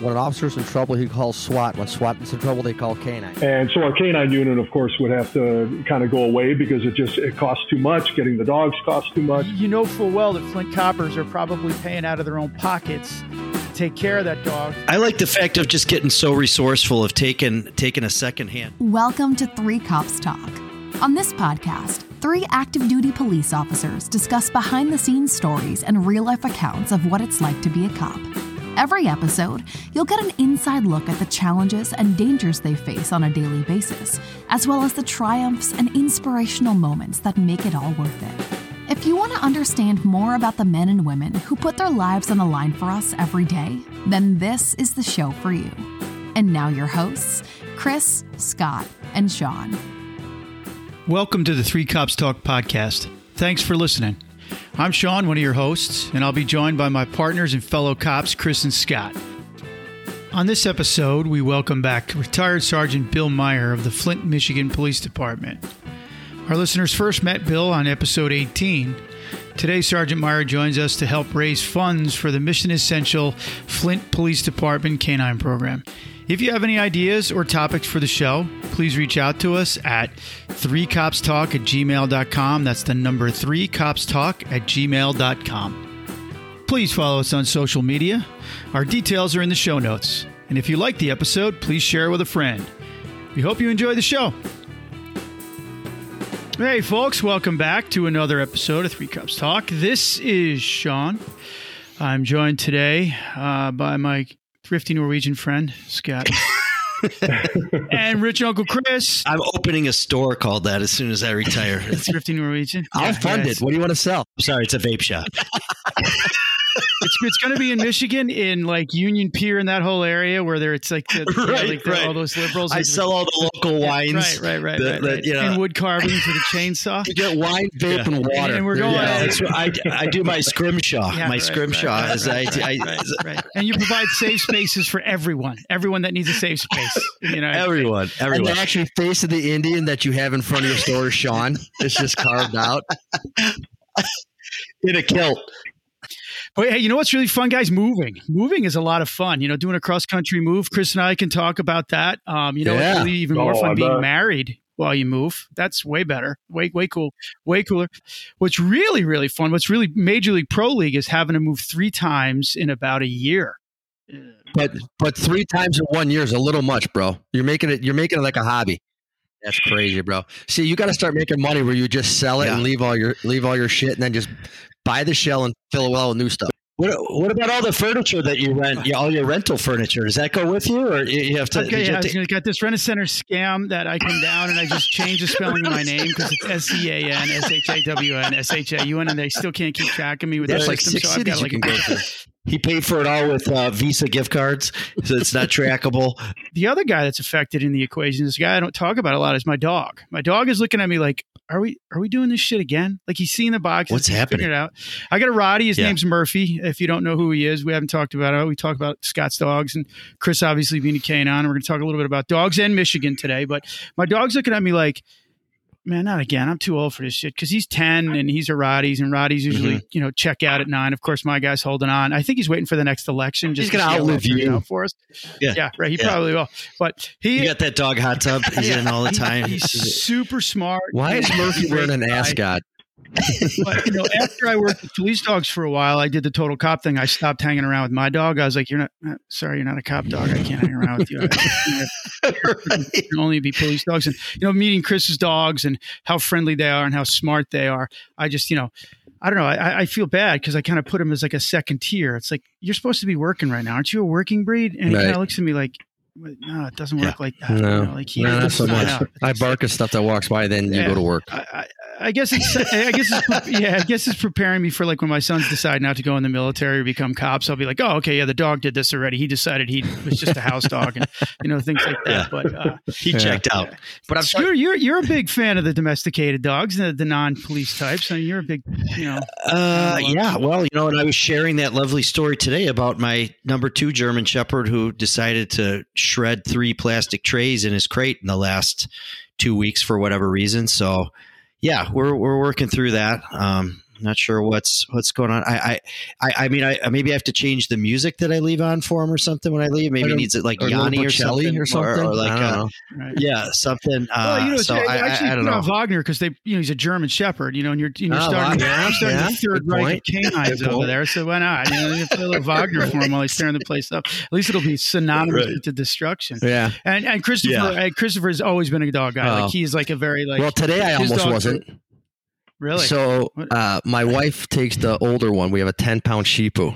When an officer's in trouble, he calls SWAT. When SWAT is in trouble, they call canine. And so our canine unit, of course, would have to kind of go away because it just it costs too much. Getting the dogs costs too much. You know full well that Flint coppers are probably paying out of their own pockets to take care of that dog. I like the fact of just getting so resourceful of taking taking a second hand. Welcome to Three Cops Talk. On this podcast, three active duty police officers discuss behind the scenes stories and real life accounts of what it's like to be a cop. Every episode, you'll get an inside look at the challenges and dangers they face on a daily basis, as well as the triumphs and inspirational moments that make it all worth it. If you want to understand more about the men and women who put their lives on the line for us every day, then this is the show for you. And now, your hosts, Chris, Scott, and Sean. Welcome to the Three Cops Talk podcast. Thanks for listening. I'm Sean, one of your hosts, and I'll be joined by my partners and fellow cops, Chris and Scott. On this episode, we welcome back retired Sergeant Bill Meyer of the Flint, Michigan Police Department. Our listeners first met Bill on episode 18. Today, Sergeant Meyer joins us to help raise funds for the mission essential Flint Police Department Canine Program. If you have any ideas or topics for the show, please reach out to us at 3copstalk at gmail.com. That's the number 3copstalk at gmail.com. Please follow us on social media. Our details are in the show notes. And if you like the episode, please share it with a friend. We hope you enjoy the show. Hey, folks, welcome back to another episode of Three Cops Talk. This is Sean. I'm joined today uh, by my thrifty Norwegian friend, Scott. and rich Uncle Chris. I'm opening a store called that as soon as I retire. thrifty Norwegian. I'll Yeah, fund yeah, it. What do you want to sell? Sorry, it's a vape shop. It's it's going to be in Michigan, in like Union Pier and that whole area where there it's like, the, Right, like the- right. all those liberals. I sell all the local wines. Right, right, right, the- right, right. you know- and wood carvings with a chainsaw. You get wine, vape, Yeah. and water. And we're going- Yeah, I, I do my scrimshaw. Yeah, my right, scrimshaw right, is I, I, right. And you provide safe spaces for everyone, everyone that needs a safe space. You know, everyone, And everyone. the actual face of the Indian that you have in front of your store, Sean, is just carved out. in a kilt. But hey, you know what's really fun, guys? Moving. Moving is a lot of fun. You know, doing a cross country move. Chris and I can talk about that. Um, you know, Yeah. it's really even more Oh, fun I being bet. married while you move. That's way better. Way, way cool. Way cooler. What's really, really fun, what's really Major League Pro League is having to move three times in about a year. But but three times in one year is a little much, bro. You're making it. You're making it like a hobby. That's crazy, bro. See, you got to start making money where you just sell it Yeah. and leave all your leave all your shit, and then just buy the shell and fill it well with new stuff. What, what about all the furniture that you rent? Yeah, all your rental furniture. Does that go with you, or you you have to? Okay, you yeah, I was gonna got this Rent a Center scam that I come down and I just changed the spelling of my name because it's S C A N S H A W N S H A U N, and they still can't keep track of me with There's their like system. six so I've got like a go to. He paid for it all with uh, Visa gift cards, so it's not trackable. the other guy that's affected in the equation, this guy I don't talk about a lot, is my dog. My dog is looking at me like, "Are we are we doing this shit again?" Like he's seeing the box. What's happening? out. I got a Rottie. His Yeah. name's Murphy. If you don't know who he is, we haven't talked about it. We talk about Scott's dogs and Chris obviously being a canine. And we're going to talk a little bit about dogs and Michigan today. But my dog's looking at me like. Man, not again. I'm too old for this shit because he's 10 and he's a Rottie's, and Rottie's usually, Mm-hmm. you know, check out at nine. Of course, my guy's holding on. I think he's waiting for the next election. Just He's gonna to see outlive it you. out for us. Yeah. yeah, right. He Yeah. probably will. But he, You got that dog hot tub. He's in all the time. He's super smart. Why is Murphy wearing an ascot? But you know, after I worked with police dogs for a while, I did the total cop thing. I stopped hanging around with my dog. I was like, "You're not uh, sorry, you're not a cop dog. I can't hang around with you. I, can only be police dogs." And you know, meeting Chris's dogs and how friendly they are and how smart they are. I just, you know. I don't know. I, I feel bad because I kind of put him as like a second tier. It's like you're supposed to be working right now, aren't you? A working breed? And he Right. kind of looks at me like, "No, it doesn't work like that." No. You know, like he, No, not so much. I bark at stuff that walks by, then you Yeah. go to work. I, I, guess it's I guess it's yeah I guess it's preparing me for like when my sons decide not to go in the military or become cops. I'll be like, oh okay, yeah, the dog did this already. He decided he was just a house dog and you know things like that. Yeah. But uh, He checked out. But I'm you're you're you're a big fan of the domesticated dogs, the, the non police types. I mean, you're a big you know. Uh, yeah. Well, you know, and I was sharing that lovely story today about my number two German Shepherd who decided to shred three plastic trays in his crate in the last two weeks for whatever reason. So, yeah, we're we're working through that. Um, not sure what's what's going on. I I I mean I maybe I have to change the music that I leave on for him or something when I leave. Maybe he needs it like or Yanni or something or something, or, or like uh, right. yeah something. well, you know, uh, so I, I, actually I, I don't put know. on Wagner because they, you know, he's a German Shepherd, you know, and you're, and you're Oh, starting, wow, yeah, you're starting yeah, the third good rank canines over there. So why not? You know, you play a little Wagner for him while he's tearing the place up. At least it'll be synonymous Right. with the destruction. Yeah. And and Christopher, Yeah. uh, Christopher has always been a dog guy. Oh. Like he's like a very like well, today I almost wasn't. are- really. So uh, my wife takes the older one. We have a ten pound Shih-poo.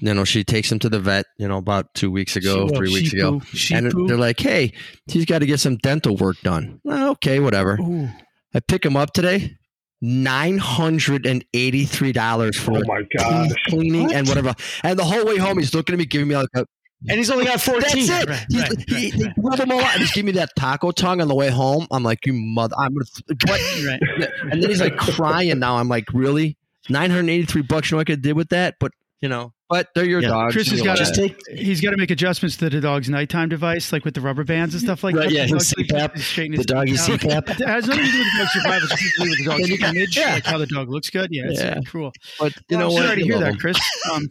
You know, she takes him to the vet. You know, about two weeks ago, Shih-poo, three weeks ago, Shih-poo, and they're like, "Hey, he's got to get some dental work done." Well, okay, whatever. Ooh. I pick him up today. Nine hundred and eighty-three dollars for Oh my gosh. cleaning and whatever. And the whole way home, he's looking at me, giving me like a. and he's only got fourteen. That's it. Right, He's- right, he, he pulled him all out and just give me that taco tongue on the way home. I'm like, you mother. I'm gonna. What? Right. And then he's like crying now. I'm like, really? 983 bucks. You know what I could do with that? But you know, but they're your Yeah. dogs. Chris has got know Just that. take He's got to make adjustments to the dog's nighttime device, like with the rubber bands and stuff like Right, that. yeah, The his dog's, like, CPAP, straightening the his doggy teeth. CPAP. It has nothing to do with the dog's survival. It's just to do with the dog's you can- image, yeah. like how the dog looks good. Yeah, it's Yeah. cool. But you Well, know I'm what? sorry to hear that. Chris. Um,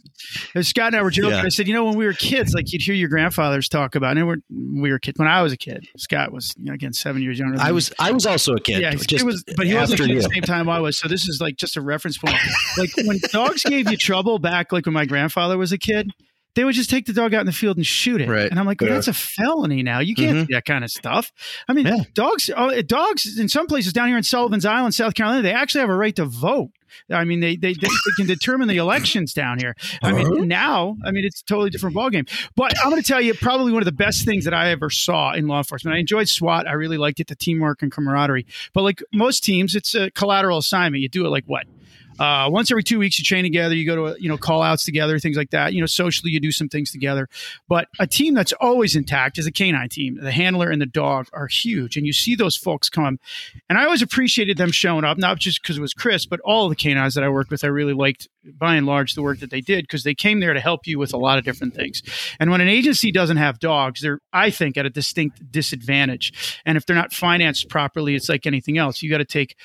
uh, Scott and I were joking. Yeah. I said, you know, when we were kids, like you'd hear your grandfathers talk about, and we're, were kids. When I was a kid, Scott was you know, again seven years younger. Than I me. was I was also a kid. Yeah, just it was, but he wasn't a after kid you. at the same time I was. So this is like just a reference point. like when dogs gave you trouble back, like when my grandfather was a kid, they would just take the dog out in the field and shoot it. Right. And I'm like, well, Yeah. that's a felony now. You can't Mhm. do that kind of stuff. I mean, Yeah. dogs, oh, dogs in some places down here in Sullivan's Island, South Carolina, they actually have a right to vote. I mean, they they, they, they can determine the elections down here. I mean, now, I mean, it's a totally different ballgame. But I'm going to tell you, probably one of the best things that I ever saw in law enforcement. I enjoyed SWAT. I really liked it, the teamwork and camaraderie. But like most teams, it's a collateral assignment. You do it like what? Uh, once every two weeks, you train together. You go to you know call outs together, things like that. You know, socially, you do some things together. But a team that's always intact is a canine team. The handler and the dog are huge, and you see those folks come. And I always appreciated them showing up, not just because it was Chris, but all the canines that I worked with. I really liked, by and large, the work that they did because they came there to help you with a lot of different things. And when an agency doesn't have dogs, they're, I think, at a distinct disadvantage. And if they're not financed properly, it's like anything else. You got to take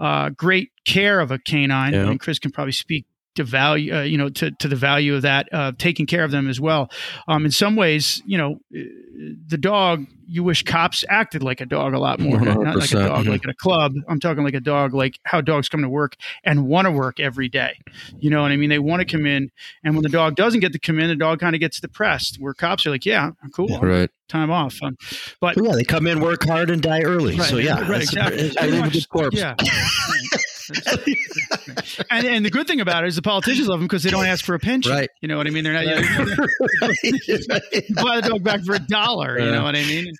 uh, great care of a canine, Yeah. and Chris can probably speak to value, uh, you know, to, to the value of that, uh, taking care of them as well. Um, in some ways, you know, uh, the dog, you wish cops acted like a dog a lot more, not not like a 100%, dog, mhm. like at a club. I'm talking like a dog, like how dogs come to work and want to work every day. You know what I mean? They want to come in, and when the dog doesn't get to come in, the dog kind of gets depressed. Where cops are like, yeah, cool, Right. time off. Um, but Well, yeah, they come in, work hard, and die early. Right, so yeah, right, exactly. I leave a good corpse. Yeah. and, and the good thing about it is the politicians love them because they don't ask for a pension. Right. You know what I mean? They're not. You buy the dog back for a dollar. You know what I mean?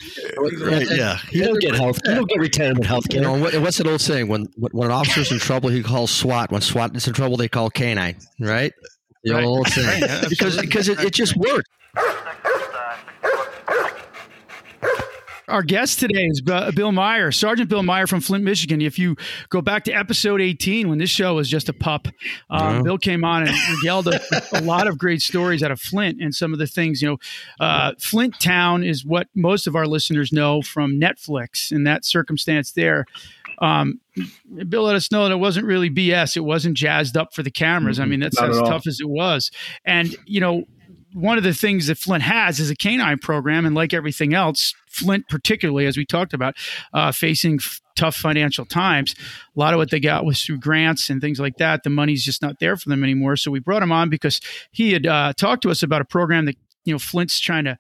Right, yeah, you don't get health. You don't get retirement health You care. know, what, what's that old saying? When when an officer's in trouble, he calls SWAT. When SWAT is in trouble, they call canine. Right? The Right. old saying. Right, yeah, because because it, it just works. Our guest today is Bill Meyer, Sergeant Bill Meyer from Flint, Michigan. If you go back to episode 18, when this show was just a pup, um. Bill came on and regaled a, a lot of great stories out of Flint and some of the things, you know, uh, Flint Town is what most of our listeners know from Netflix and that circumstance there. Um, Bill let us know that it wasn't really BS. It wasn't jazzed up for the cameras. I mean, that's Not as tough as it was. And, you know, one of the things that Flint has is a canine program, and like everything else, Flint, particularly as we talked about, uh, facing f- tough financial times. A lot of what they got was through grants and things like that. The money's just not there for them anymore. So we brought him on because he had uh, talked to us about a program that you know Flint's trying to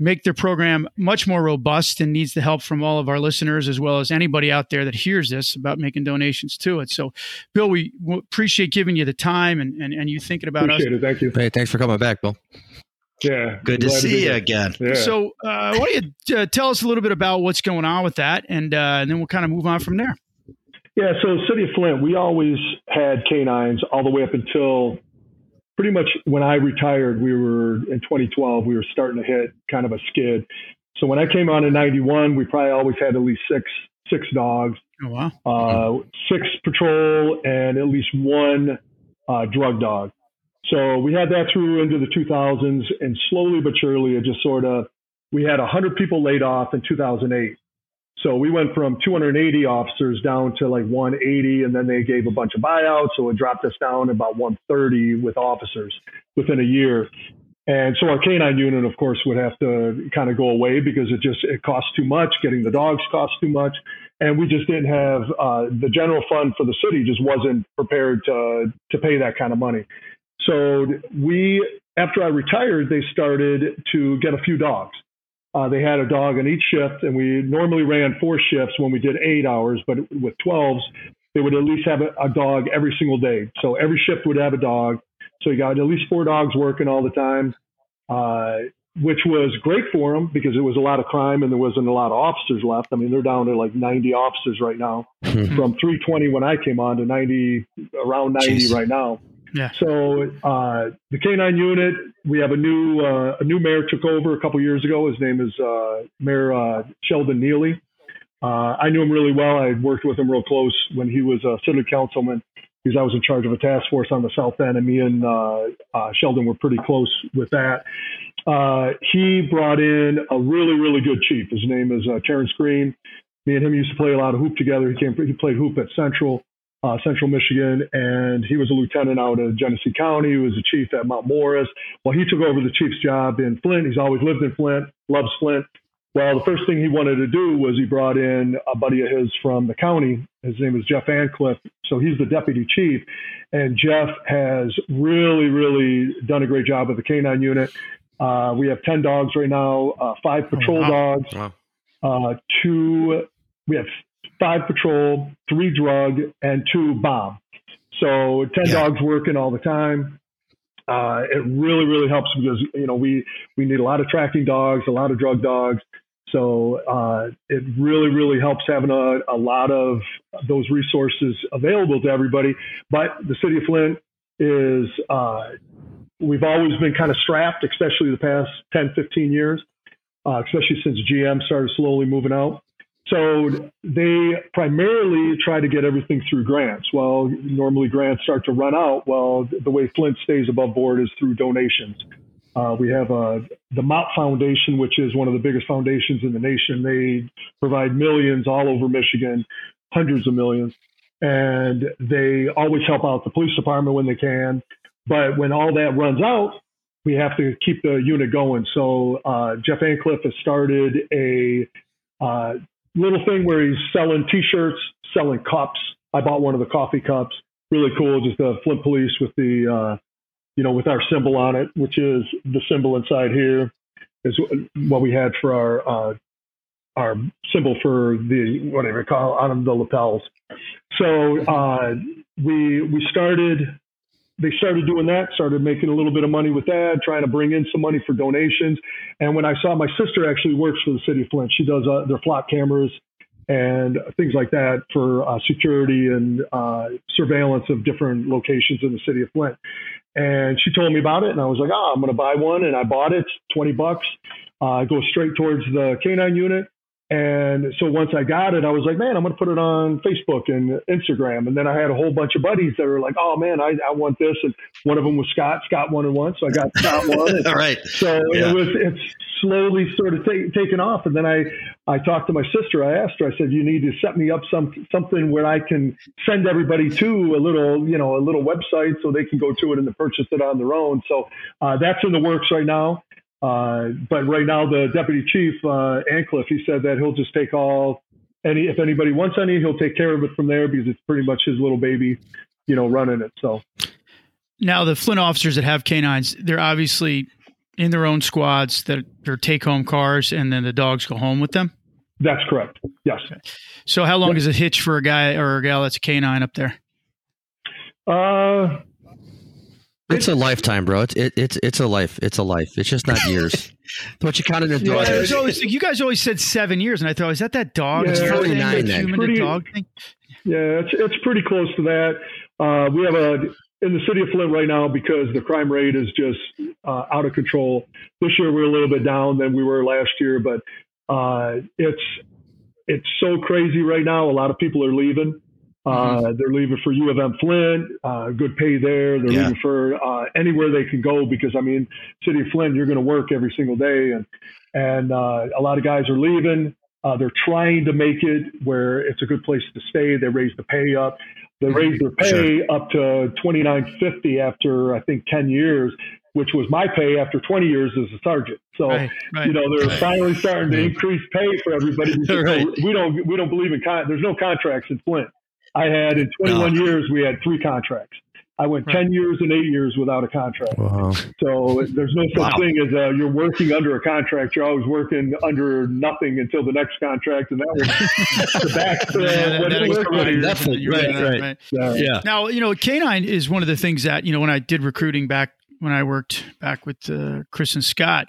make their program much more robust and needs the help from all of our listeners as well as anybody out there that hears this about making donations to it. So, Bill, we appreciate giving you the time and, and, and you thinking about us. It. Thank you. Hey, thanks for coming back, Bill. Yeah. Good to glad be see you here. again. Yeah. So, uh, why don't you uh, tell us a little bit about what's going on with that, and uh, and then we'll kind of move on from there. Yeah, so City of Flint, we always had canines all the way up until pretty much when I retired. We were in 2012. We were starting to hit kind of a skid. So when I came on in '91, we probably always had at least six six dogs, Oh wow! uh, six patrol, and at least one uh, drug dog. So we had that through into the 2000s, and slowly but surely, it just sort of we had 100 people laid off in 2008. So we went from 280 officers down to like 180, and then they gave a bunch of buyouts, so it dropped us down about 130 with officers within a year. And so our canine unit, of course, would have to kind of go away because it just it costs too much. Getting the dogs costs too much, and we just didn't have uh, the general fund for the city just wasn't prepared to to pay that kind of money. So we, after I retired, they started to get a few dogs. Uh, they had a dog on each shift, and we normally ran four shifts when we did eight hours, but with 12s, they would at least have a, a dog every single day. So every shift would have a dog. So you got at least four dogs working all the time, uh, which was great for them because it was a lot of crime and there wasn't a lot of officers left. I mean, they're down to like 90 officers right now from 320 when I came on to 90, around 90 Jeez. right now. Yeah. So uh, the K9 unit, we have a new uh, a new mayor took over a couple years ago. His name is uh, Mayor uh, Sheldon Neeley. Uh, I knew him really well. I worked with him real close when he was a city councilman because I was in charge of a task force on the south end, and me and uh, Sheldon were pretty close with that. he brought in a really really good chief. His name is Terence Green. Me and him used to play a lot of hoop together. He came he played hoop at Central uh, Central Michigan, and he was a lieutenant out of Genesee County. He was a chief at Mount Morris. Well, he took over the chief's job in Flint. He's always lived in Flint, loves Flint. Well, the first thing he wanted to do was he brought in a buddy of his from the county. His name is Jeff Antcliff. So he's the deputy chief. And Jeff has really, really done a great job with the canine unit. Uh, we have 10 dogs right now, uh, five patrol wow. dogs, wow. Uh, two, we have five patrol, three drug, and two bomb. So 10 yeah. dogs working all the time. Uh, it really, really helps because, you know, we, we need a lot of tracking dogs, a lot of drug dogs. So uh, it really, really helps having a, a lot of those resources available to everybody. But the city of Flint is, uh, we've always been kind of strapped, especially the past 10, 15 years, uh, especially since GM started slowly moving out. So they primarily try to get everything through grants. Well, normally grants start to run out. Well, the way Flint stays above board is through donations. Uh, we have uh, the Mott Foundation, which is one of the biggest foundations in the nation. They provide millions all over Michigan, hundreds of millions, and they always help out the police department when they can. But when all that runs out, we have to keep the unit going. So uh, Jeff Antcliff has started a uh, little thing where he's selling T-shirts, selling cups. I bought one of the coffee cups. Really cool, just the Flint Police with the, uh, you know, with our symbol on it, which is the symbol inside here, is what we had for our uh, our symbol for the whatever you call it, on the lapels. So uh, we we started they started doing that, started making a little bit of money with that, trying to bring in some money for donations. And when I saw my sister actually works for the city of Flint, she does uh, their flock cameras and things like that for uh, security and uh, surveillance of different locations in the city of Flint. And she told me about it, and I was like, "Oh, I'm going to buy one," and I bought it, twenty bucks. Uh, goes straight towards the canine unit. And so once I got it, I was like, man, I'm going to put it on Facebook and Instagram. And then I had a whole bunch of buddies that were like, oh man, I, I want this. And one of them was Scott. Scott wanted one, so I got Scott one. All right. So yeah. it was it's slowly sort of t- taken off. And then I I talked to my sister. I asked her. I said, you need to set me up some something where I can send everybody to a little you know a little website so they can go to it and purchase it on their own. So uh, that's in the works right now. Uh, but right now, the deputy chief, uh, Antcliff, he said that he'll just take all any if anybody wants any, he'll take care of it from there because it's pretty much his little baby, you know, running it. So now the Flint officers that have canines, they're obviously in their own squads that are take home cars, and then the dogs go home with them. That's correct. Yes. So how long is a hitch for a guy or a gal that's a canine up there? Uh, it's a lifetime, bro. It's it, it's it's a life. It's a life. It's just not years. but you counted of yeah, always, you guys always said seven years, and I thought, is that that dog? Yeah, forty nine. Pretty, dog thing? Yeah, it's it's pretty close to that. Uh, we have a in the city of Flint right now because the crime rate is just uh, out of control. This year we're a little bit down than we were last year, but uh, it's it's so crazy right now. A lot of people are leaving. Mm-hmm. Uh, they're leaving for U of M Flint, uh, good pay there. They're yeah. leaving for uh, anywhere they can go because I mean, City of Flint, you're going to work every single day, and and uh, a lot of guys are leaving. Uh, they're trying to make it where it's a good place to stay. They raise the pay up. They raised their pay sure. up to twenty nine fifty after I think ten years, which was my pay after 20 years as a sergeant. So, right, right, you know, they're right. finally starting to increase pay for everybody. We don't, we don't believe in con- there's no contracts in Flint. I had in 21 no. years, we had three contracts. I went 10 years and eight years without a contract. Wow. So there's no such wow. thing as uh, you're working under a contract. You're always working under nothing until the next contract. And that was the back to yeah, what it Definitely. Right, right. right. Yeah. yeah. Now, you know, canine is one of the things that, you know, when I did recruiting back when I worked back with uh, Chris and Scott,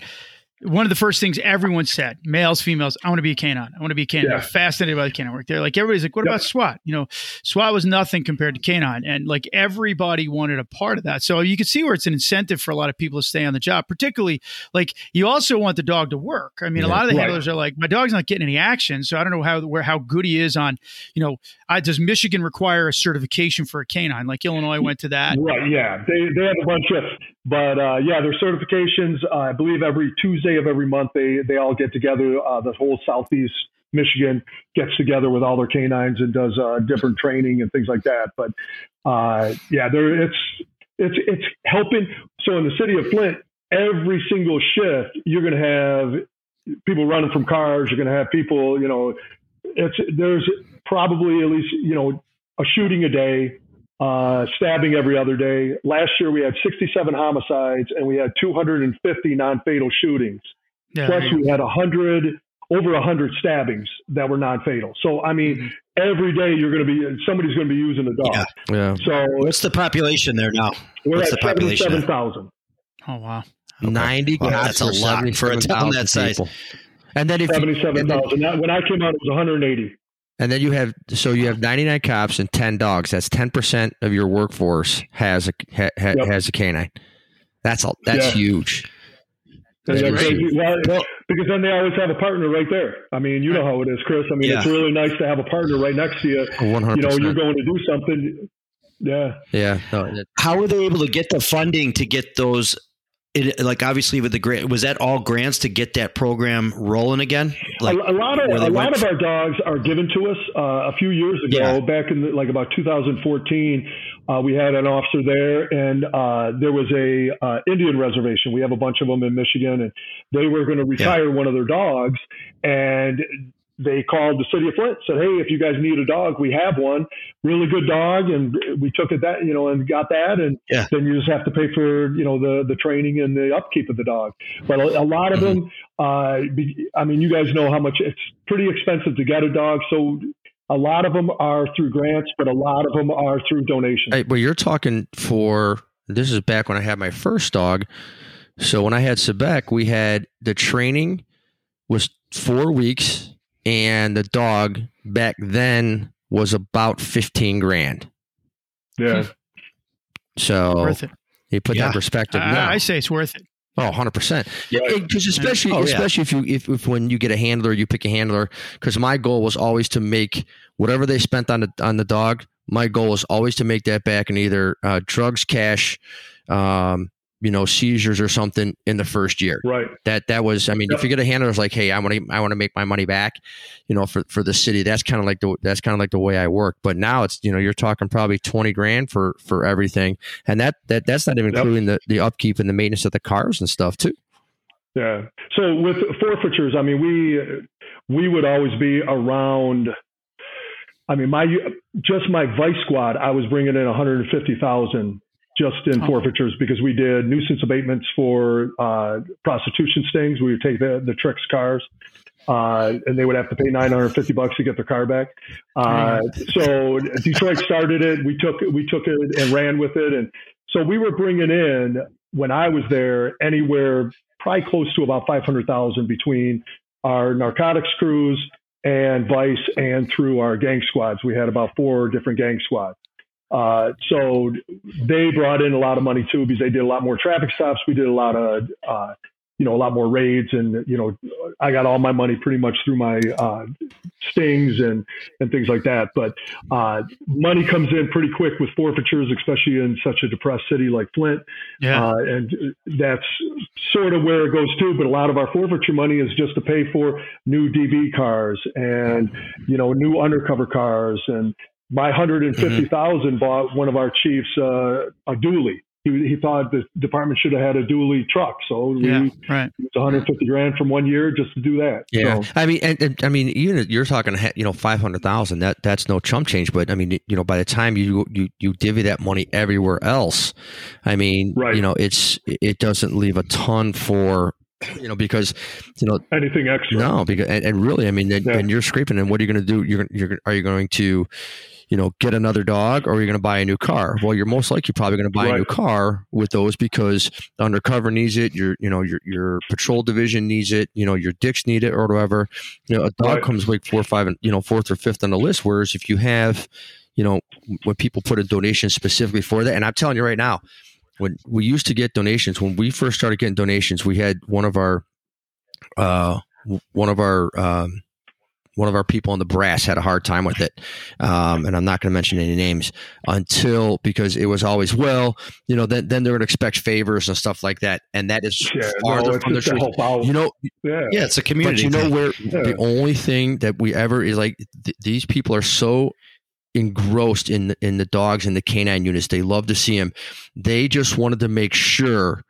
one of the first things everyone said, males, females, I want to be a canine. I want to be a canine. Yeah. Fascinated by the canine work. They're like, everybody's like, what yep. about SWAT? You know, SWAT was nothing compared to canine. And like everybody wanted a part of that. So you can see where it's an incentive for a lot of people to stay on the job, particularly like you also want the dog to work. I mean, yeah, a lot of the right. handlers are like, my dog's not getting any action. So I don't know how, where, how good he is on, you know, I, does Michigan require a certification for a canine? Like Illinois went to that. Right. Yeah. They, they have a bunch of, but uh, yeah, their certifications, uh, I believe every Tuesday of every month, they, they all get together. Uh, the whole Southeast Michigan gets together with all their canines and does uh, different training and things like that. But uh, yeah, there it's it's it's helping. So in the city of Flint, every single shift, you're going to have people running from cars. You're going to have people, you know, it's there's probably at least you know a shooting a day uh, stabbing every other day. Last year we had 67 homicides and we had 250 non-fatal shootings. Yeah, Plus we had 100 over 100 stabbings that were non-fatal. So I mean, mm-hmm. every day you're going to be somebody's going to be using a dog. Yeah. yeah. So what's the population there now? We're what's at the population? 77,000. Oh wow. Okay. 90 well, that's a lot for a town that size. People. And then if 77,000. When I came out it was 180. And then you have so you have 99 cops and 10 dogs. That's 10% of your workforce has a ha, ha, yep. has a canine. That's all. That's yeah. huge. That's well, because then they always have a partner right there. I mean, you know how it is, Chris. I mean, yeah. it's really nice to have a partner right next to you. 100%. You know, you're going to do something. Yeah. Yeah. No, how were they able to get the funding to get those it, like obviously with the grant was that all grants to get that program rolling again like a, a lot of a lot of our dogs are given to us uh, a few years ago yeah. back in the, like about 2014 uh, we had an officer there and uh, there was a uh, indian reservation we have a bunch of them in michigan and they were going to retire yeah. one of their dogs and they called the city of Flint, said, "Hey, if you guys need a dog, we have one. Really good dog, and we took it that you know and got that, and yeah. then you just have to pay for you know the the training and the upkeep of the dog. But a, a lot of mm-hmm. them, uh, be, I mean, you guys know how much it's pretty expensive to get a dog, so a lot of them are through grants, but a lot of them are through donations. Hey, well, you're talking for this is back when I had my first dog. So when I had Sebek, we had the training was four weeks and the dog back then was about 15 grand. Yeah. So worth it. You put yeah. that in perspective. I, I say it's worth it. Oh, 100%. Yeah. Because especially, oh, especially yeah. if you, if, if, when you get a handler, you pick a handler, because my goal was always to make whatever they spent on the, on the dog, my goal was always to make that back in either uh, drugs, cash, um, you know seizures or something in the first year. Right. That that was i mean yep. if you get a handler it's like hey i want to i want to make my money back you know for for the city that's kind of like the that's kind of like the way i work. But now it's you know you're talking probably 20 grand for for everything. And that that that's not even yep. including the the upkeep and the maintenance of the cars and stuff too. Yeah. So with forfeitures i mean we we would always be around i mean my just my vice squad i was bringing in 150000 just in oh. forfeitures because we did nuisance abatements for uh, prostitution stings. We would take the, the tricks cars. Uh, and they would have to pay 950 bucks to get their car back. Uh, so Detroit started it. We took we took it and ran with it. And so we were bringing in when I was there anywhere probably close to about 500,000 between our narcotics crews and Vice and through our gang squads. We had about four different gang squads. Uh, so they brought in a lot of money too because they did a lot more traffic stops. We did a lot of, uh, you know, a lot more raids and, you know, I got all my money pretty much through my uh, stings and and things like that. But uh, money comes in pretty quick with forfeitures, especially in such a depressed city like Flint. Yeah. Uh, and that's sort of where it goes to. But a lot of our forfeiture money is just to pay for new DV cars and you know new undercover cars and my 150,000 mm-hmm. bought one of our chiefs uh, a dually he, he thought the department should have had a dually truck. So yeah, we, right. it's 150 grand from one year just to do that. Yeah. So, I mean, and, and, I mean, even you're talking, you know, 500,000, that that's no chump change. But I mean, you know, by the time you, you, you divvy that money everywhere else, I mean, right. you know, it's, it doesn't leave a ton for, you know, because you know anything extra. No, because and, and really, I mean, and, yeah. and you're scraping, and what are you going to do? You're, you're, are you going to, you know, get another dog or you're you going to buy a new car? Well, you're most likely probably going to buy right. a new car with those because undercover needs it. Your, you know, your, your patrol division needs it. You know, your dicks need it or whatever. You know, a dog right. comes like four or five, you know, fourth or fifth on the list. Whereas if you have, you know, when people put a donation specifically for that, and I'm telling you right now, when we used to get donations, when we first started getting donations, we had one of our, uh, one of our, um, one of our people on the brass had a hard time with it. Um, and I'm not going to mention any names until because it was always, well, you know, then, then they're going to expect favors and stuff like that. And that is yeah, farther no, from the truth. You know, yeah. yeah. it's a community. But you know where yeah. the only thing that we ever is like th- these people are so engrossed in the, in the dogs and the canine units. They love to see them. They just wanted to make sure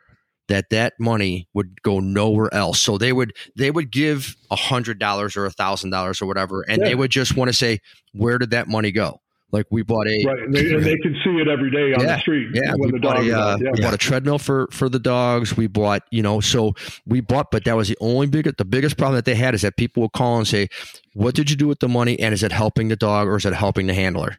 that that money would go nowhere else. So they would they would give a hundred dollars or a thousand dollars or whatever, and yeah. they would just want to say, where did that money go? Like we bought a right, and they, and they can see it every day on yeah, the street. Yeah, we bought a uh, yeah. we bought a treadmill for for the dogs. We bought you know, so we bought, but that was the only big the biggest problem that they had is that people would call and say, "What did you do with the money? And is it helping the dog or is it helping the handler?"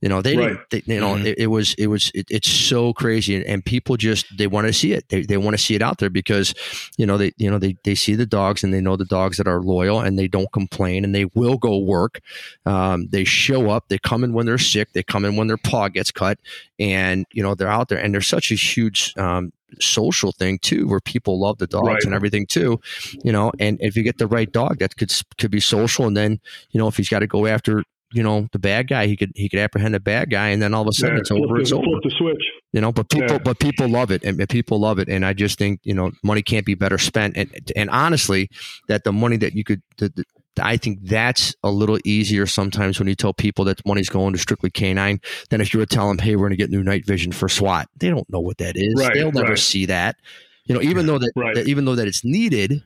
You know, they, right. they you know, mm-hmm. it, it, was, it was, it, it's so crazy. And, and, people just, they want to see it. They, they want to see it out there because, you know, they, you know, they, they see the dogs and they know the dogs that are loyal and they don't complain and they will go work. Um, they show up, they come in when they're sick, they come in when their paw gets cut and, you know, they're out there and there's such a huge, um, social thing too where people love the dogs right. and everything too you know and if you get the right dog that could could be social and then you know if he's got to go after you know the bad guy he could he could apprehend the bad guy and then all of a sudden yeah, it's over the, it's over the switch you know but people yeah. but people love it and, and, people love it and i just think you know money can't be better spent and and honestly that the money that you could the, the, I think that's a little easier sometimes when you tell people that money's going to strictly canine than if you were telling them, hey, we're going to get new night vision for SWAT. They don't know what that is. Right, They'll never right. see that. You know, even though that, right. that, even though that it's needed,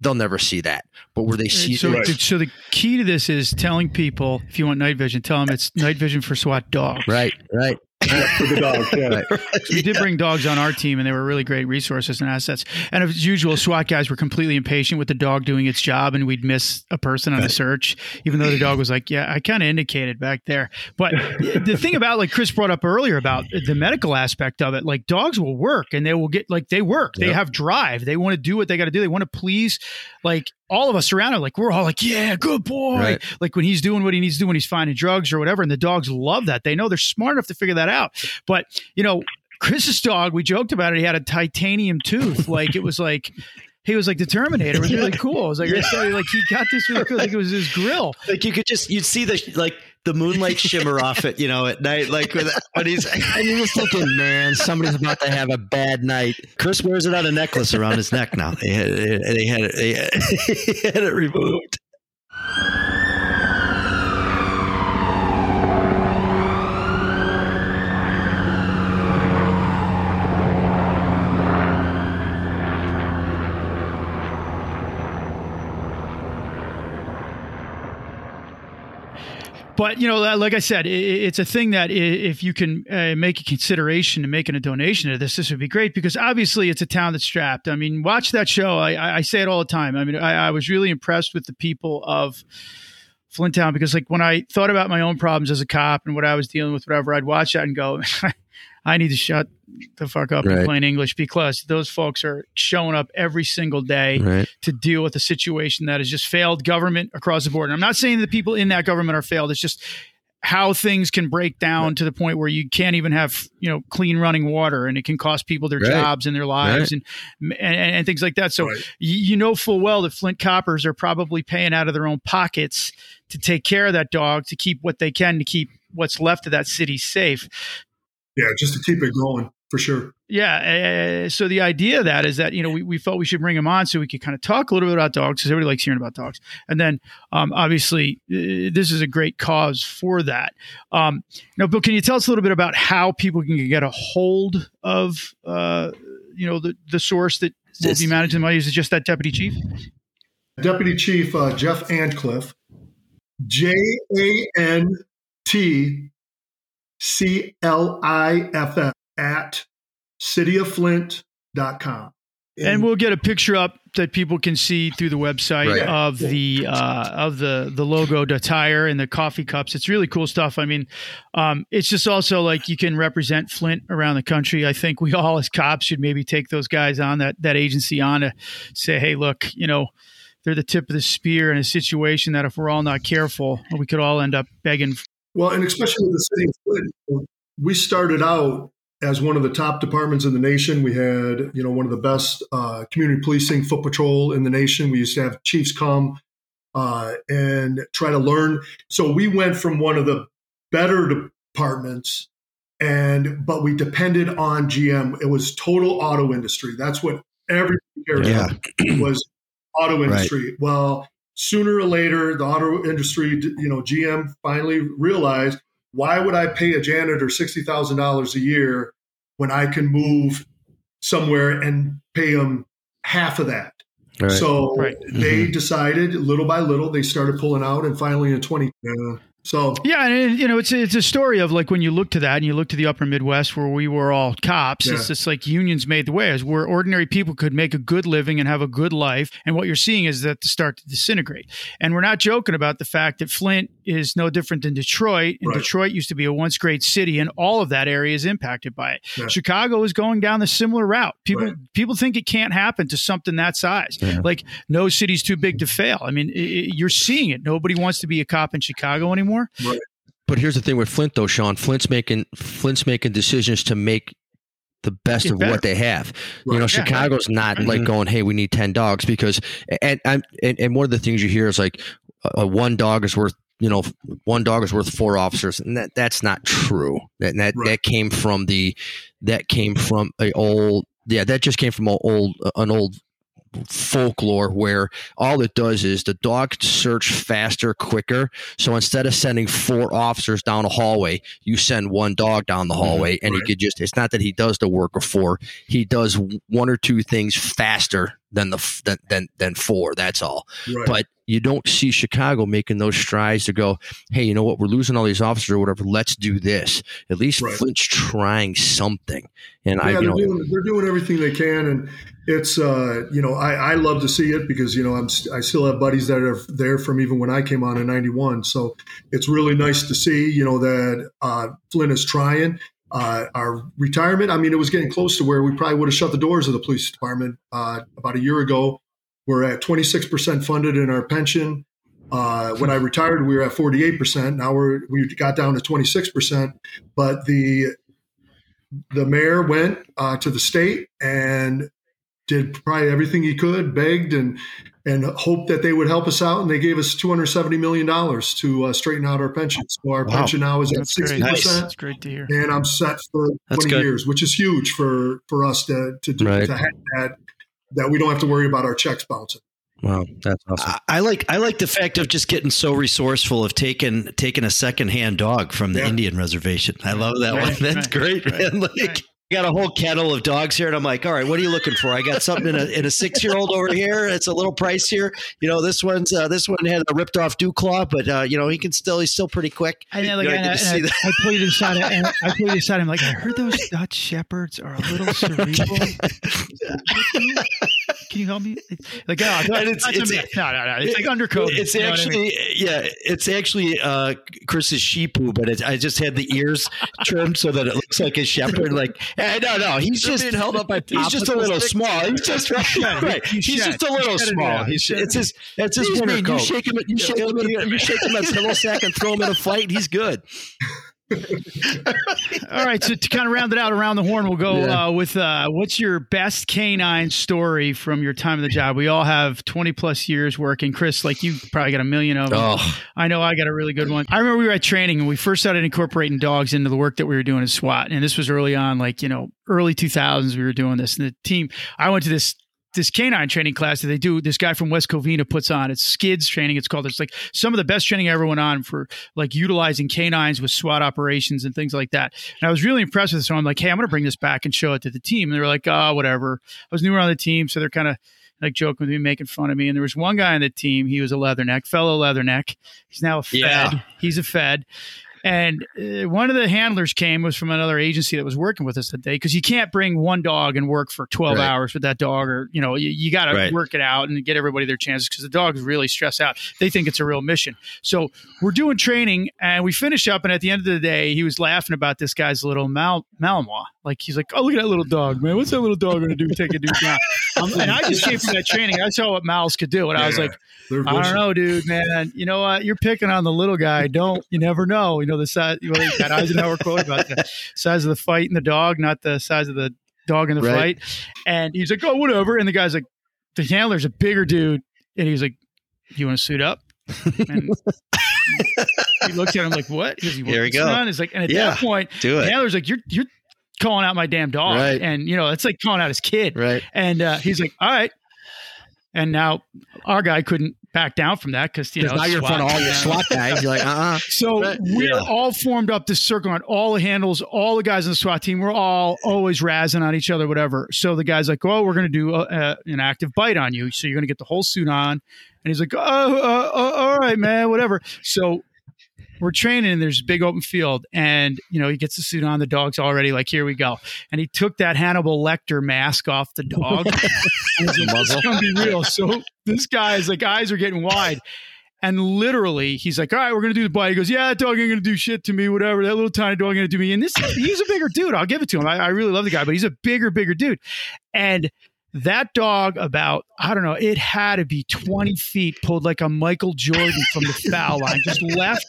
they'll never see that. But where they see so, right. so the key to this is telling people if you want night vision, tell them it's night vision for SWAT dogs. Right, right for the dogs. Yeah. Right. we did bring dogs on our team, and they were really great resources and assets. And as usual, SWAT guys were completely impatient with the dog doing its job, and we'd miss a person on a search, even though the dog was like, "Yeah, I kind of indicated back there." But the thing about like Chris brought up earlier about the medical aspect of it, like dogs will work, and they will get like they work. Yep. They have drive. They want to do what they got to do. They want to please like all of us around him, like we're all like, yeah, good boy. Right. Like when he's doing what he needs to do when he's finding drugs or whatever. And the dogs love that. They know they're smart enough to figure that out. But, you know, Chris's dog, we joked about it. He had a titanium tooth. Like it was like, he was like the Terminator. It was really cool. I was like, yeah. like he got this really cool. Like it was his grill. Like you could just you'd see the like the moonlight shimmer off it, you know, at night, like when, when he's. And you're thinking, man, somebody's about to have a bad night. Chris wears it on a necklace around his neck now. They had, they had it. They had it removed. But you know, like I said, it's a thing that if you can uh, make a consideration to making a donation to this, this would be great because obviously it's a town that's strapped. I mean, watch that show. I, I say it all the time. I mean, I, I was really impressed with the people of Flint Town because, like, when I thought about my own problems as a cop and what I was dealing with, whatever, I'd watch that and go, I need to shut the fuck up right. in plain English because those folks are showing up every single day right. to deal with a situation that has just failed government across the board. And I'm not saying the people in that government are failed. It's just how things can break down right. to the point where you can't even have you know clean running water and it can cost people their right. jobs and their lives right. and, and, and things like that so you know full well that flint coppers are probably paying out of their own pockets to take care of that dog to keep what they can to keep what's left of that city safe yeah just to keep it going for sure. Yeah. Uh, so the idea of that is that, you know, we, we felt we should bring him on so we could kind of talk a little bit about dogs because everybody likes hearing about dogs. And then um, obviously, uh, this is a great cause for that. Um, now, Bill, can you tell us a little bit about how people can get a hold of, uh, you know, the, the source that will be managing the money? Is it just that deputy chief? Deputy Chief uh, Jeff Antcliff, J A N T C L I F F at cityofflint.com. And, and we'll get a picture up that people can see through the website right. of the uh, of the the logo, the tire, and the coffee cups. It's really cool stuff. I mean, um, it's just also like you can represent Flint around the country. I think we all as cops should maybe take those guys on that that agency on to say, hey, look, you know, they're the tip of the spear in a situation that if we're all not careful, we could all end up begging. Well, and especially with the city of Flint, we started out as one of the top departments in the nation. We had, you know, one of the best uh, community policing foot patrol in the nation. We used to have chiefs come uh, and try to learn. So we went from one of the better departments, and but we depended on GM. It was total auto industry. That's what everybody cared yeah. about was auto industry. Right. Well, sooner or later, the auto industry, you know, GM finally realized why would I pay a janitor $60,000 a year when I can move somewhere and pay them half of that? Right. So right. they mm-hmm. decided little by little, they started pulling out. And finally in 20, uh, so yeah, and you know, it's a, it's a story of like when you look to that and you look to the Upper Midwest where we were all cops. Yeah. It's just like unions made the way, as where ordinary people could make a good living and have a good life. And what you're seeing is that to start to disintegrate. And we're not joking about the fact that Flint is no different than Detroit. And right. Detroit used to be a once great city, and all of that area is impacted by it. Yeah. Chicago is going down the similar route. People right. people think it can't happen to something that size. Yeah. Like no city's too big to fail. I mean, it, you're seeing it. Nobody wants to be a cop in Chicago anymore anymore. Right. But here's the thing with Flint, though, Sean. Flint's making Flint's making decisions to make the best of what they have. Right. You know, Chicago's not mm-hmm. like going, "Hey, we need ten dogs," because and and and one of the things you hear is like, uh, one dog is worth you know one dog is worth four officers, and that that's not true. That that right. that came from the that came from a old yeah that just came from an old an old folklore where all it does is the dog search faster, quicker. So instead of sending four officers down a hallway, you send one dog down the hallway, mm-hmm. and right. he could just, it's not that he does the work of four, he does one or two things faster than the than than, than four. That's all. Right. But you don't see Chicago making those strides to go, hey, you know what? We're losing all these officers or whatever. Let's do this. At least right. Flint's trying something. And yeah, I, you they're know, doing, they're doing everything they can, and it's uh, you know I, I love to see it because you know I'm I still have buddies that are there from even when I came on in '91. So it's really nice to see you know that uh, Flint is trying. Uh, our retirement, I mean, it was getting close to where we probably would have shut the doors of the police department uh, about a year ago. We're at 26% funded in our pension. Uh, when I retired, we were at 48%. Now we're we got down to 26%. But the the mayor went uh, to the state and did probably everything he could, begged and and hoped that they would help us out. And they gave us two hundred seventy million dollars to uh, straighten out our pension. So our wow. pension now is at sixty percent. That's great to hear. And I'm set for That's twenty good. years, which is huge for for us to to do right. to have that that we don't have to worry about our checks bouncing. Wow, that's awesome. I, I, like I like the fact of just getting so resourceful of taking taking a secondhand dog from the yeah. Indian reservation. I love that right, one. That's right, great, right, man. Like got a whole kettle of dogs here, and I'm like, all right, what are you looking for? I got something in a, in a six year old over here. It's a little pricier. You know, this one's uh, this one had a ripped off dew claw, but uh, you know he can still he's still pretty quick. I know, like, you know, I, I, I, I played inside. I, I played inside. I'm like, I heard those Dutch shepherds are a little cerebral. Can you help me? Like, oh, no, it's, it's, it's, no, no, no. It's like undercoat. It's actually, I mean? yeah, it's actually uh, Chris's sheep poo, but it, I just had the ears trimmed so that it looks like a shepherd. Like No, no, he's just being held up by. He's just a little small. He's just right. right. He's just a little small. He's it's his it's his winter coat. You shake him. You shake him. You shake him at pillow sack and throw him in a fight. He's good. All right, so to kind of round it out around the horn, we'll go yeah. uh, with uh, what's your best canine story from your time in the job? We all have 20 plus years working. Chris, like you probably got a million of them. Oh. I know I got a really good one. I remember we were at training and we first started incorporating dogs into the work that we were doing at SWAT. And this was early on, like, you know, early 2000s, we were doing this. And the team, I went to this this canine training class that they do. This guy from West Covina puts on. It's Skids training. It's called. It's like some of the best training I ever went on for like utilizing canines with SWAT operations and things like that. And I was really impressed with this. So I'm like, hey, I'm going to bring this back and show it to the team. And they were like, oh, whatever. I was newer on the team, so they're kind of like joking with me, making fun of me. And there was one guy on the team. He was a leatherneck, fellow leatherneck. He's now a Fed. Yeah. He's a Fed. And uh, one of the handlers came was from another agency that was working with us that day because you can't bring one dog and work for 12 right. hours with that dog, or you know, you, you got to right. work it out and get everybody their chances because the dogs really stress out. They think it's a real mission. So we're doing training and we finish up, and at the end of the day, he was laughing about this guy's little Mal- Malinois. Like he's like, oh look at that little dog, man. What's that little dog gonna do? Take a dude down. Um, and I just came from that training. I saw what Mal's could do, and yeah, I was like, I don't know, dude, man. You know what? You're picking on the little guy. Don't you never know? You know the size. Well, got Eisenhower quote about the size of the fight and the dog, not the size of the dog in the right. fight. And he's like, oh, whatever. And the guy's like, the handler's a bigger dude, and he's like, you want to suit up? And he looks at him like, "What?" Goes, Here we go. He's like, and at yeah, that point, do it. handler's like, "You're you're calling out my damn dog. Right. And, you know, it's like calling out his kid. Right. And uh, he's like, all right. And now our guy couldn't back down from that because, you know, now you're in front of all your SWAT guys. You're like, uh uh-uh. So but, we're yeah. all formed up this circle on all the handles, all the guys in the SWAT team. We're all always razzing on each other, whatever. So the guy's like, oh, we're going to do a, a, an active bite on you. So you're going to get the whole suit on. And he's like, oh, uh, uh, all right, man, whatever. So we're training and there's a big open field and you know he gets the suit on the dog's already like here we go. And he took that hannibal lecter mask off the dog. It's gonna be real. So this guy's like eyes are getting wide. And literally he's like all right we're gonna do the bite. He goes yeah that dog ain't gonna do shit to me whatever. That little tiny dog ain't gonna do me. And this he's a bigger dude. I'll give it to him. I, I really love the guy but he's a bigger bigger dude. And that dog, about, I don't know, it had to be 20 feet, pulled like a Michael Jordan from the foul line, just left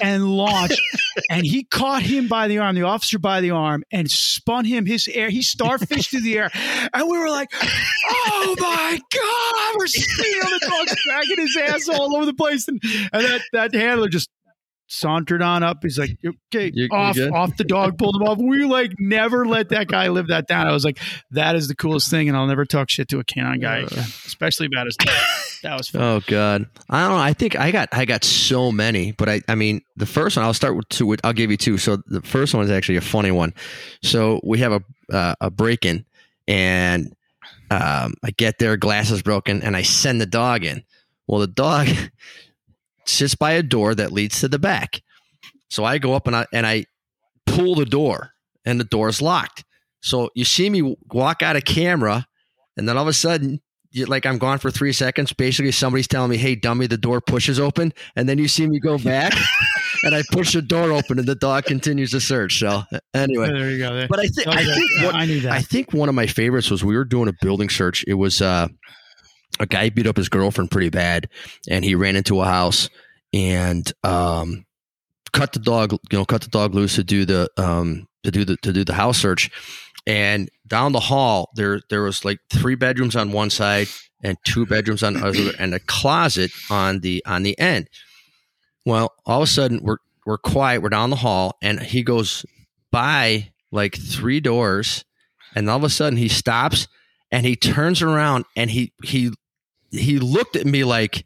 and launched. And he caught him by the arm, the officer by the arm, and spun him his air. He starfished through the air. And we were like, oh my God, we're seeing the dog dragging his ass all over the place. And, and that, that handler just sauntered on up. He's like, okay, you, off, you off the dog, pulled him off. We like never let that guy live that down. I was like, that is the coolest thing, and I'll never talk shit to a canine guy again, especially about his. that was fun. Oh god, I don't know. I think I got I got so many, but I I mean the first one I'll start with two. I'll give you two. So the first one is actually a funny one. So we have a uh, a break in, and um, I get there, glasses broken, and I send the dog in. Well, the dog sits by a door that leads to the back. So I go up and I and I pull the door and the door is locked. So you see me walk out of camera and then all of a sudden you, like I'm gone for three seconds. Basically, somebody's telling me, "Hey, dummy, the door pushes open," and then you see me go back, and I push the door open, and the dog continues to search. So anyway, there you go. There. But I think I think what, I. I think one of my favorites was we were doing a building search. It was uh, a guy beat up his girlfriend pretty bad, and he ran into a house and um, cut the dog, you know, cut the dog loose to do the um, to do the to do the house search. And down the hall, there there was like three bedrooms on one side and two bedrooms on the other, and a closet on the on the end. Well, all of a sudden we're we're quiet. We're down the hall, and he goes by like three doors, and all of a sudden he stops and he turns around and he he he looked at me like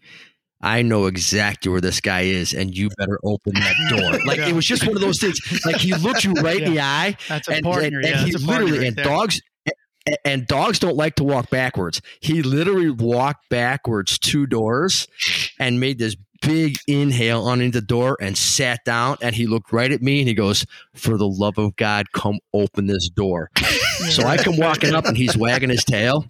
I know exactly where this guy is, and you better open that door. Like yeah. it was just one of those things. Like he looked you right yeah. in the eye. That's a and, partner. And, and yeah, he literally right and there. dogs and dogs don't like to walk backwards. He literally walked backwards two doors and made this big inhale on the door and sat down and he looked right at me and he goes, For the love of God, come open this door. So I come walking up and he's wagging his tail.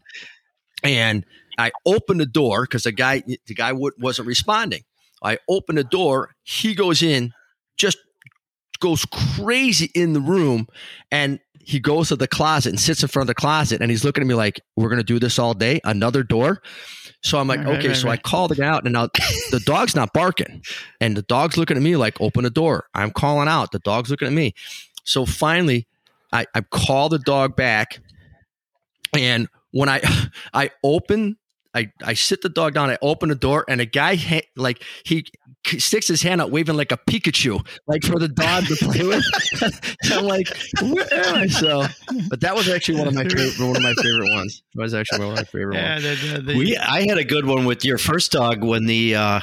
And I open the door because the guy the guy wasn't responding. I open the door. He goes in, just goes crazy in the room, and he goes to the closet and sits in front of the closet and he's looking at me like, we're going to do this all day. Another door. So I'm like, right, okay. Right, so right. I call the guy out and now the dog's not barking and the dog's looking at me like, open the door. I'm calling out. The dog's looking at me. So finally I, I call the dog back and when I, I open I, I sit the dog down. I open the door, and a guy ha- like he sticks his hand out, waving like a Pikachu, like for the dog to play with. I'm like, where am I? So, but that was actually one of my favorite, one of my favorite ones. It was actually one of my favorite yeah, ones. The, the, the, we, I had a good one with your first dog when the. Uh,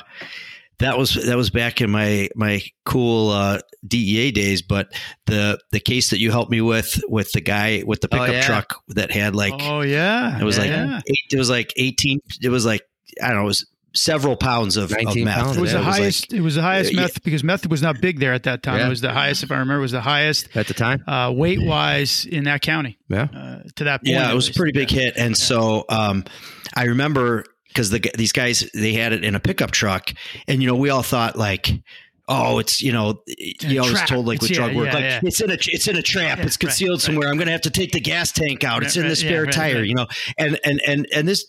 that was that was back in my my cool uh, DEA days. But the the case that you helped me with with the guy with the oh, pickup oh, yeah. truck that had like oh yeah it was yeah, like yeah. Eight, it was like eighteen it was like I don't know it was several pounds of, of meth. Pounds. It was the it highest. Was like, it was the highest meth yeah. because meth was not big there at that time. Yeah. It was the highest, if I remember, was the highest at the time, uh, weight wise in that county. Yeah, uh, to that point. Yeah, it was a pretty big hit, and so um, I remember because the these guys they had it in a pickup truck, and you know we all thought like oh, it's you know, you always told like with drug yeah, work, yeah, like yeah. it's in a it's in a trap, it's concealed right, somewhere. Right. I'm going to have to take the gas tank out. It's in the spare tire, you know. And and and and this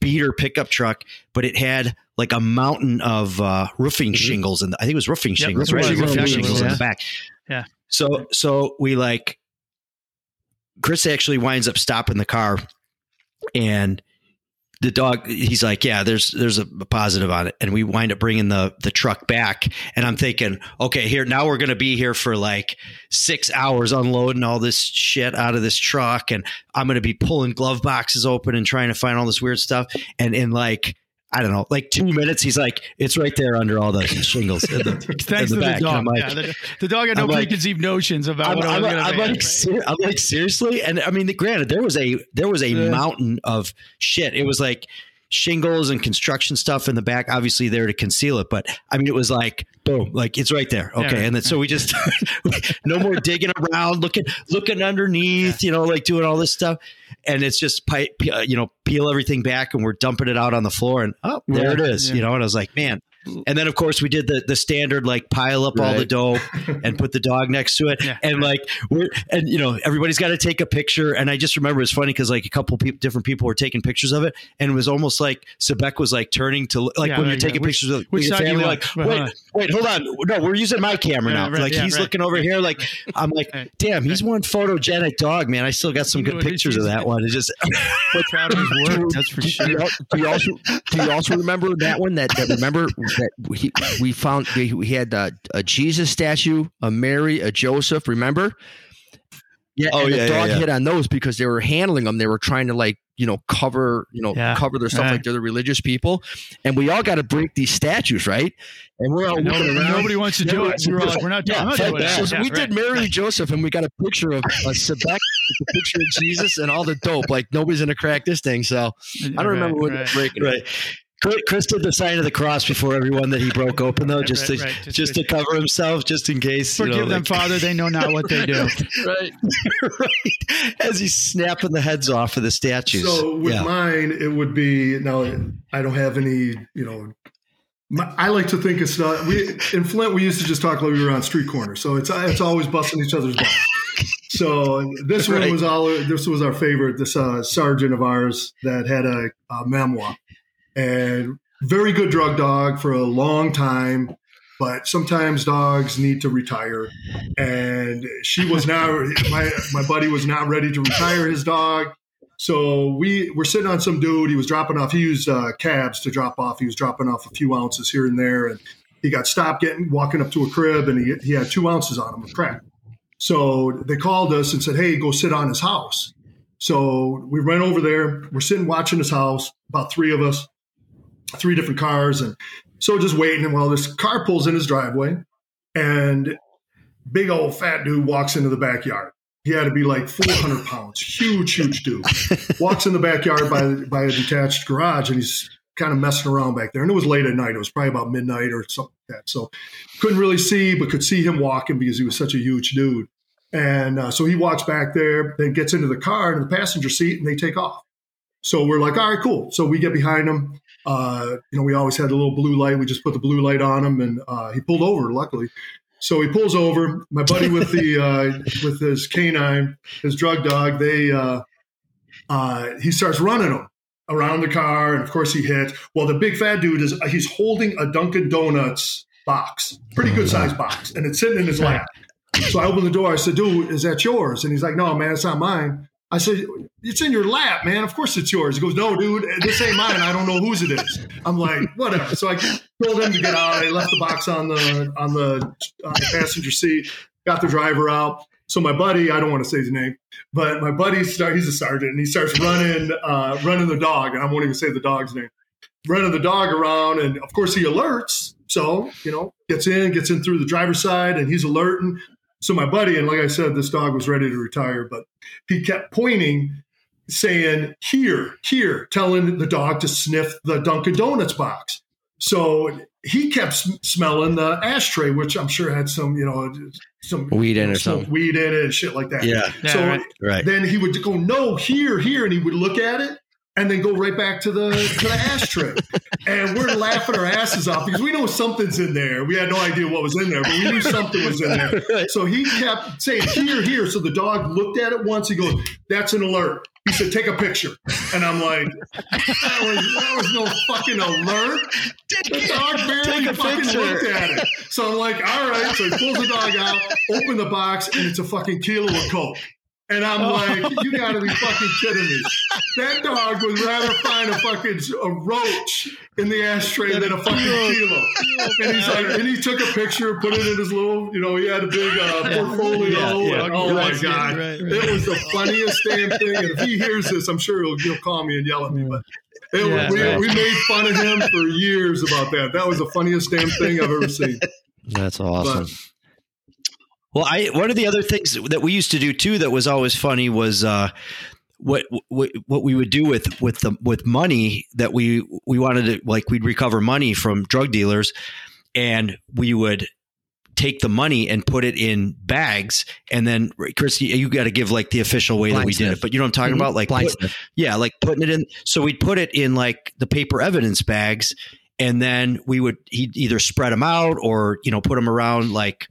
beater pickup truck, but it had like a mountain of uh, roofing mm-hmm. shingles, and I think it was roofing yep, shingles, right? Roofing shingles in the back. Yeah. So so we like Chris actually winds up stopping the car and the dog he's like yeah there's there's a positive on it. And we wind up bringing the the truck back. And i'm thinking okay here now we're going to be here for like six hours unloading all this shit out of this truck. And i'm going to be pulling glove boxes open and trying to find all this weird stuff. And in like I don't know, like two minutes. He's like, it's right there under all the shingles. In the, Thanks the to back. the dog. Like, yeah, the, the, dog had no I'm preconceived like, notions about I'm, what I'm, I was I'm, like, ser- I'm like, seriously? And I mean, granted, there was a there was a yeah. mountain of shit. It was like shingles and construction stuff in the back, obviously there to conceal it. But I mean, it was like boom, like it's right there. Okay, yeah, and then so we just no more digging around, looking looking underneath, yeah. you know, like doing all this stuff, and it's just pipe, uh, you know, peel everything back, and we're dumping it out on the floor, and oh, there it is, you know. And I was like, man, Mm. and then of course we did the the standard like pile up right. all the dope and put the dog next to it. Yeah. And like we're and you know everybody's got to take a picture. And I just remember it's funny because like a couple pe- different people were taking pictures of it, and it was almost like Sebek was like turning to like yeah, when you're taking pictures of which your family, like wait uh-huh. wait hold on no we're using my camera now. Right, like he's looking over here like I'm like damn he's one photogenic dog man. I still got some good pictures of that one. It's just proud of his work. That's for sure. Do you also do you also remember that one that, that remember he we found we, we had a, a, Jesus statue, a Mary, a Joseph. Remember? Yeah, oh, and the dog yeah, yeah. hit on those because they were handling them. They were trying to like you know cover you know yeah. cover their stuff right. like they're the religious people, and we all got to break these statues, right? And we're all nobody, nobody wants to do it. We're, all, we're not, yeah, not doing that. So we right. did Mary and Joseph, and we got a picture of a Sebek, a picture of Jesus, and all the dope. Like nobody's gonna crack this thing. So I don't right, remember what right. breaking. Right. Chris did the sign of the cross before everyone that he broke open, though, just right, to right, just, just to cover himself, just in case. Forgive you know, them, like, Father. They know not what they do. right, right. As he's snapping the heads off of the statues. So with yeah. mine, it would be now. I don't have any, you know. My, I like to think it's not. We in Flint, we used to just talk like we were on street corners, so it's it's always busting each other's butts. So this right. one was all. This was our favorite. This uh, sergeant of ours that had a, a memoir and very good drug dog for a long time but sometimes dogs need to retire. And she was not my my buddy was not ready to retire his dog. So we were sitting on some dude. He was dropping off he used uh, cabs to drop off. He was dropping off a few ounces here and there and he got stopped getting walking up to a crib and he, he had two ounces on him of crack. So they called us and said hey go sit on his house. So we went over there. We're sitting watching his house about three of us three different cars. And so just waiting. And while this car pulls in his driveway and big old fat dude walks into the backyard. He had to be like 400 pounds, huge, huge dude. Walks in the backyard by, by a detached garage and he's kind of messing around back there. And it was late at night. It was probably about midnight or something like that. So couldn't really see, but could see him walking because he was such a huge dude. And uh, so he walks back there, then gets into the car in the passenger seat, and they take off. So we're like, all right, cool. So we get behind him. Uh, you know, we always had a little blue light. We just put the blue light on him, and uh, he pulled over. Luckily, So he pulls over. My buddy with the uh, with his canine, his drug dog, they uh, uh, he starts running him around the car, and of course he hits. Well, the big fat dude is he's holding a Dunkin' Donuts box, pretty good sized box, and it's sitting in his lap. So I opened the door. I said, "Dude, is that yours?" And he's like, "No, man, it's not mine." I said, "It's in your lap, man. Of course it's yours." He goes, "No, dude, this ain't mine. I don't know whose it is." I'm like, "Whatever." So I told him to get out. I left the box on the on the uh, passenger seat. Got the driver out. So my buddy, I don't want to say his name, but my buddy, start, he's a sergeant, and he starts running, uh, running the dog, and I won't even say the dog's name. Running the dog around, and of course he alerts. So you know, gets in, gets in through the driver's side, and he's alerting. So my buddy, and like I said, this dog was ready to retire, but he kept pointing, saying, "Here, here," telling the dog to sniff the Dunkin' Donuts box. So he kept smelling the ashtray, which I'm sure had some, you know, some weed in or something, weed in it and shit like that. Yeah. So right. right. then he would go, "No, here, here," and he would look at it and then go right back to the to the ashtray. and we're laughing our asses off because we know something's in there. We had no idea what was in there, but we knew something was in there. So he kept saying, "Here, here." So the dog looked at it once. He goes, "That's an alert." He said, "Take a picture," and I'm like, "That was, that was no fucking alert." The dog barely fucking picture. looked at it. So I'm like, "All right." So he pulls the dog out, open the box, and it's a fucking kilo of coke. And I'm oh. like, you gotta be fucking kidding me. That dog would rather find a fucking a roach in the ashtray than a fucking kilo. And he's like, and he took a picture, put it in his little, you know, he had a big uh, portfolio. Yeah, yeah. oh my God. Right, right. It was the funniest damn thing. And if he hears this, I'm sure he'll, he'll call me and yell at me. But it, yeah, we, right. we made fun of him for years about that. That was the funniest damn thing I've ever seen. That's awesome. But, well, I one of the other things that we used to do too that was always funny was uh, what, what what we would do with with the with money that we we wanted to like we'd recover money from drug dealers, and we would take the money and put it in bags. And then Chris you got to give like the official way Blind that we did it but you know what I'm talking mm-hmm. about? Like put, yeah like putting it in so we'd put it in like the paper evidence bags and then we would he'd either spread them out or you know put them around like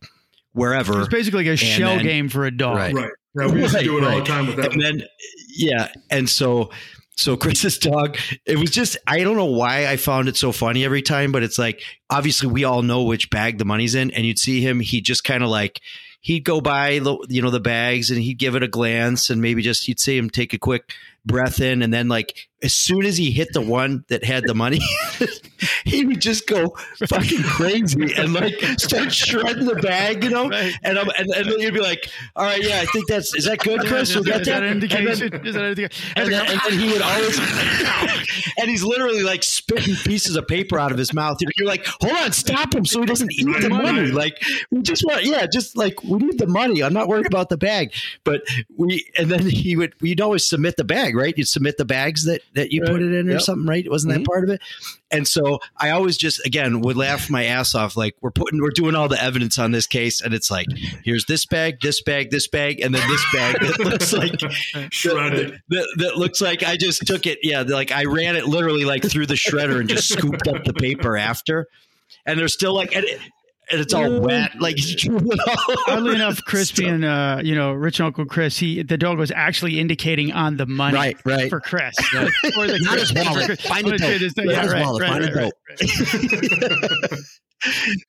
wherever. It's basically like a shell then, game for a dog. Right. right. Yeah, we used to do it right. all the time with that. And then, yeah. And so, so Chris's dog, it was just, I don't know why I found it so funny every time, but it's like, obviously we all know which bag the money's in. And you'd see him, he just kind of like, he'd go by the, you know, the bags and he'd give it a glance and maybe just, you'd see him take a quick breath in and then like as soon as he hit the one that had the money he would just go fucking crazy and like start shredding the bag you know? Right. and, I'm, and and then you'd be like all right yeah I think that's is that good Chris? Is, that, that? indication then, is that indication? and, then, and then he would always and he's literally like spitting pieces of paper out of his mouth. You're like hold on stop him so he doesn't eat the money. Like we just want yeah just like we need the money. I'm not worried about the bag. But we and then he would we'd always submit the bag bag, right? You'd submit the bags that that you right. put it in or yep. something, right? Wasn't mm-hmm. that part of it? And so I always just again would laugh my ass off. Like we're putting we're doing all the evidence on this case, and it's like here's this bag, this bag, this bag, and then this bag that looks like shredded. That, that, looks like I just took it. Yeah, like I ran it literally like through the shredder and just scooped up the paper after. And they're still like, and and it's all wet. Like oddly enough, Chris being uh, you know, rich Uncle Chris, he the dog was actually indicating on the money right, right. for Chris. Right. For the his wallet. Find a dope. Yeah, right, wallet. Find a dope.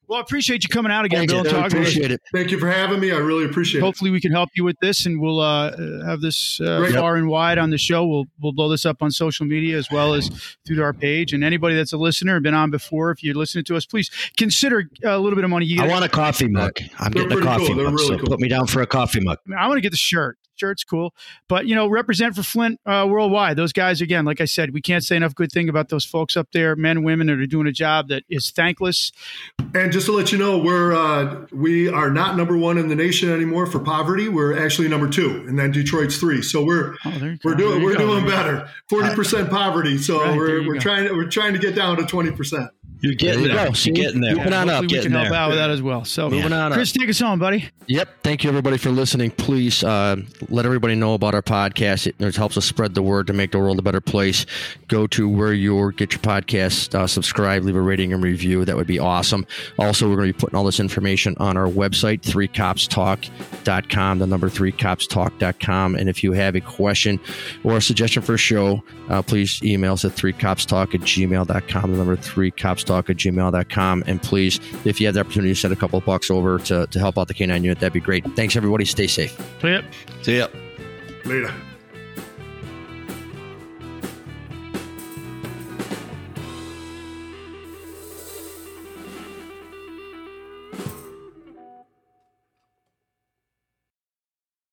Well, I appreciate you coming out again, Bill. I appreciate it. Thank you for having me. I really appreciate Hopefully it. Hopefully, we can help you with this, and we'll uh, have this uh, far and wide on the show. We'll we'll blow this up on social media as well as through our page. And anybody that's a listener, and been on before, if you're listening to us, please consider a little bit of money. You I want a coffee mug. I'm They're getting a coffee cool. mug. Really so cool. put me down for a coffee mug. I want to get the shirt shirt's cool. But you know, represent for Flint uh, worldwide. Those guys, again, like I said, we can't say enough good thing about those folks up there, men, women that are doing a job that is thankless. And just to let you know, we're uh, we are not number one in the nation anymore for poverty. We're actually number two, and then Detroit's three. So we're oh, we're doing we're go. doing better. Forty percent poverty. So right, we're we're go. trying we're trying to get down to twenty percent. You're getting there. there. You're getting there. Moving on up. We can help out with that as well. So moving on Chris, up. take us on, buddy. Yep. Thank you everybody for listening. Please uh, let everybody know about our podcast. It, it, helps us spread the word to make the world a better place. Go to where you get your podcast, uh, subscribe, leave a rating and review. That would be awesome. Also, we're going to be putting all this information on our website, 3copstalk.com, the number 3copstalk.com. And if you have a question or a suggestion for a show, uh, please email us at 3copstalk at gmail.com, the number 3copstalk at gmail.com. And please, if you have the opportunity to send a couple of bucks over to, to help out the canine unit, that'd be great. Thanks, everybody. Stay safe. See ya. See ya. Later.